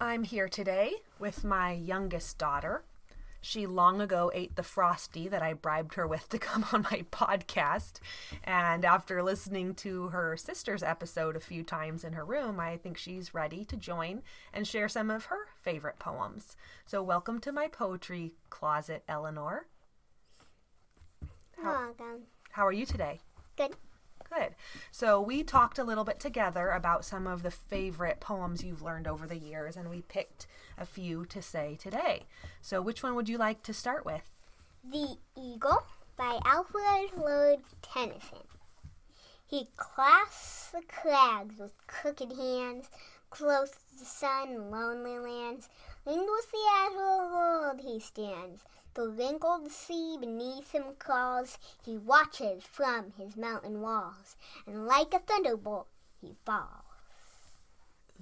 I'm here today with my youngest daughter. She long ago ate the frosty that I bribed her with to come on my podcast. And after listening to her sister's episode a few times in her room, I think she's ready to join and share some of her favorite poems. So, welcome to my poetry closet, Eleanor. How, Welcome. how are you today? Good. Good. So we talked a little bit together about some of the favorite poems you've learned over the years, and we picked a few to say today. So which one would you like to start with? The Eagle by Alfred Lord Tennyson. He clasps the crags with crooked hands, close to the sun lonely lands. With the azure world he stands. The wrinkled sea beneath him crawls. He watches from his mountain walls, and like a thunderbolt he falls.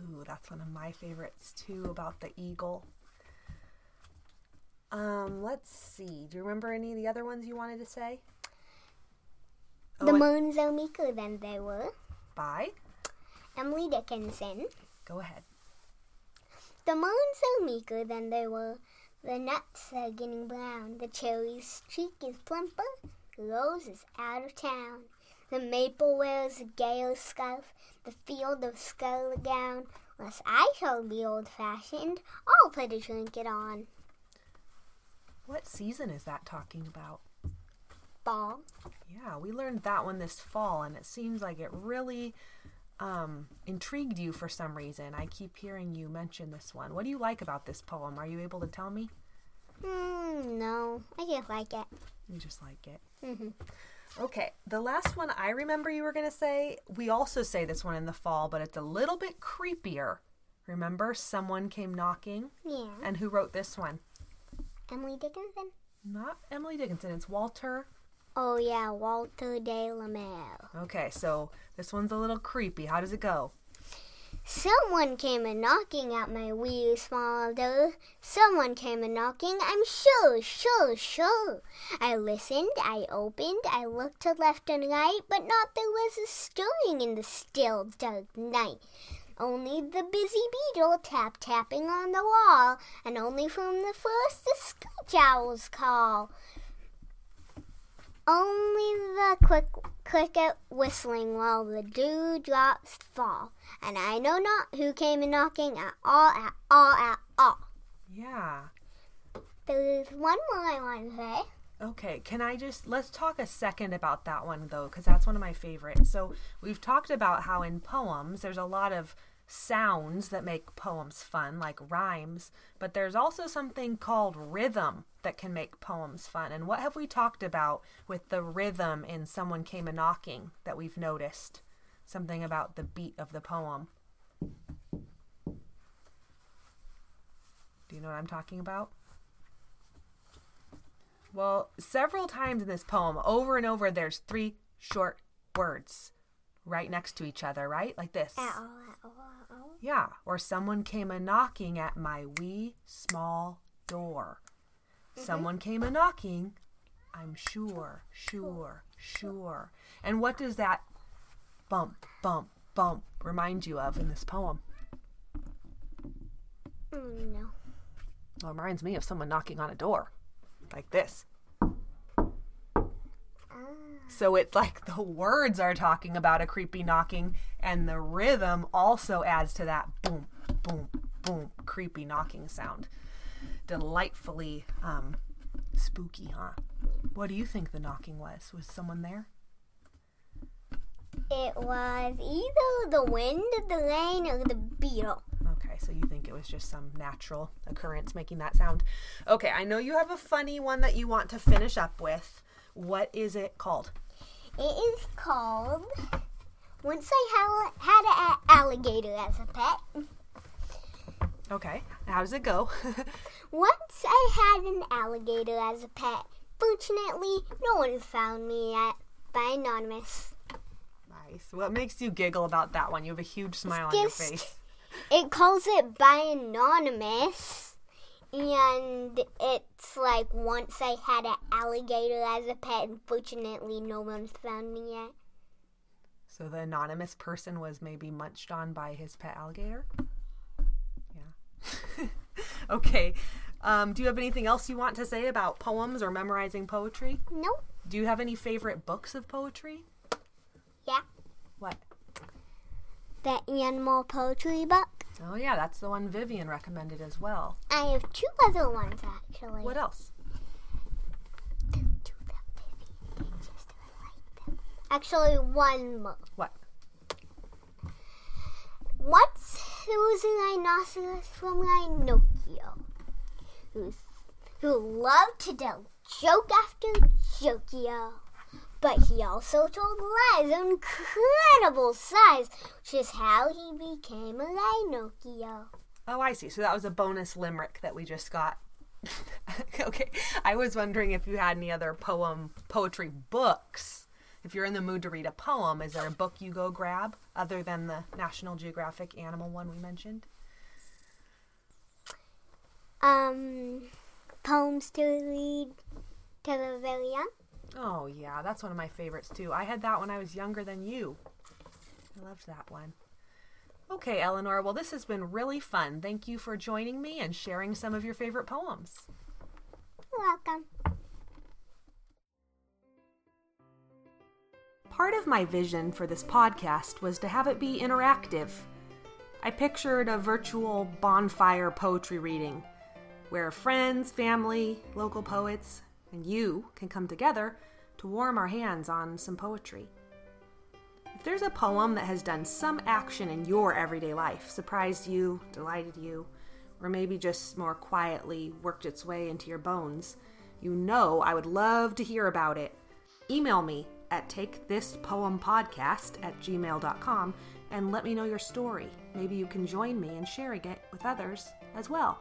Ooh, that's one of my favorites too about the eagle. Um, let's see. Do you remember any of the other ones you wanted to say? the and- moons are meeker than they were. By. Emily Dickinson. Go ahead. The moons are meeker than they were. The nuts are getting brown. The cherry's cheek is plumper. The rose is out of town. The maple wears a gayer scarf. The field of scarlet gown. Lest I shall be old fashioned, I'll put a trinket on. What season is that talking about? Fall. Yeah, we learned that one this fall, and it seems like it really um, intrigued you for some reason. I keep hearing you mention this one. What do you like about this poem? Are you able to tell me? Hmm, no, I just like it. You just like it. Mhm. Okay, the last one I remember you were going to say, we also say this one in the fall, but it's a little bit creepier. Remember, someone came knocking? Yeah. And who wrote this one? Emily Dickinson? Not Emily Dickinson, it's Walter. Oh, yeah, Walter de la Mare. Okay, so this one's a little creepy. How does it go? Someone came a knocking at my wee small door. Someone came a knocking, I'm sure, sure, sure. I listened, I opened, I looked to left and right, but not there was a stirring in the still dark night. Only the busy beetle tap tapping on the wall, and only from the first the screech owl's call. Only the quick cricket whistling while the dewdrops fall, and I know not who came a knocking at all, at all, at all. Yeah. There's one more I want to say. Okay, can I just let's talk a second about that one though, because that's one of my favorites. So, we've talked about how in poems there's a lot of sounds that make poems fun, like rhymes, but there's also something called rhythm that can make poems fun. And what have we talked about with the rhythm in Someone Came a Knocking that we've noticed? Something about the beat of the poem. Do you know what I'm talking about? Well, several times in this poem, over and over, there's three short words right next to each other, right? Like this. Yeah. Or someone came a knocking at my wee small. Someone came a knocking, I'm sure, sure, sure. And what does that bump, bump, bump remind you of in this poem? Mm, no. Well, it reminds me of someone knocking on a door, like this. So it's like the words are talking about a creepy knocking, and the rhythm also adds to that boom, boom, boom, creepy knocking sound. Delightfully um, spooky, huh? What do you think the knocking was? Was someone there? It was either the wind, the rain, or the beetle. Okay, so you think it was just some natural occurrence making that sound. Okay, I know you have a funny one that you want to finish up with. What is it called? It is called. Once I ha- had an alligator as a pet. Okay. How does it go? Once I had an alligator as a pet. Fortunately, no one found me yet. By Anonymous. nice. What makes you giggle about that one? You have a huge smile on your face. It calls it by Anonymous. And it's like once I had an alligator as a pet, and fortunately, no one's found me yet. So the anonymous person was maybe munched on by his pet alligator? Okay. Um, do you have anything else you want to say about poems or memorizing poetry? Nope. Do you have any favorite books of poetry? Yeah. What? The animal poetry book. Oh, yeah, that's the one Vivian recommended as well. I have two other ones actually. What else? Actually, one more. What? Was a rhinoceros from Rhinocchio who's, who loved to tell joke after jokio. But he also told lies of incredible size, which is how he became a Rhinocchio. Oh, I see. So that was a bonus limerick that we just got. okay. I was wondering if you had any other poem poetry books. If you're in the mood to read a poem, is there a book you go grab other than the National Geographic animal one we mentioned? Um, poems to read to the very young. Oh, yeah, that's one of my favorites too. I had that when I was younger than you. I loved that one. Okay, Eleanor, well, this has been really fun. Thank you for joining me and sharing some of your favorite poems. You're welcome. Part of my vision for this podcast was to have it be interactive. I pictured a virtual bonfire poetry reading where friends, family, local poets, and you can come together to warm our hands on some poetry. If there's a poem that has done some action in your everyday life, surprised you, delighted you, or maybe just more quietly worked its way into your bones, you know I would love to hear about it. Email me at takethispoempodcast at gmail.com and let me know your story. Maybe you can join me in sharing it with others as well.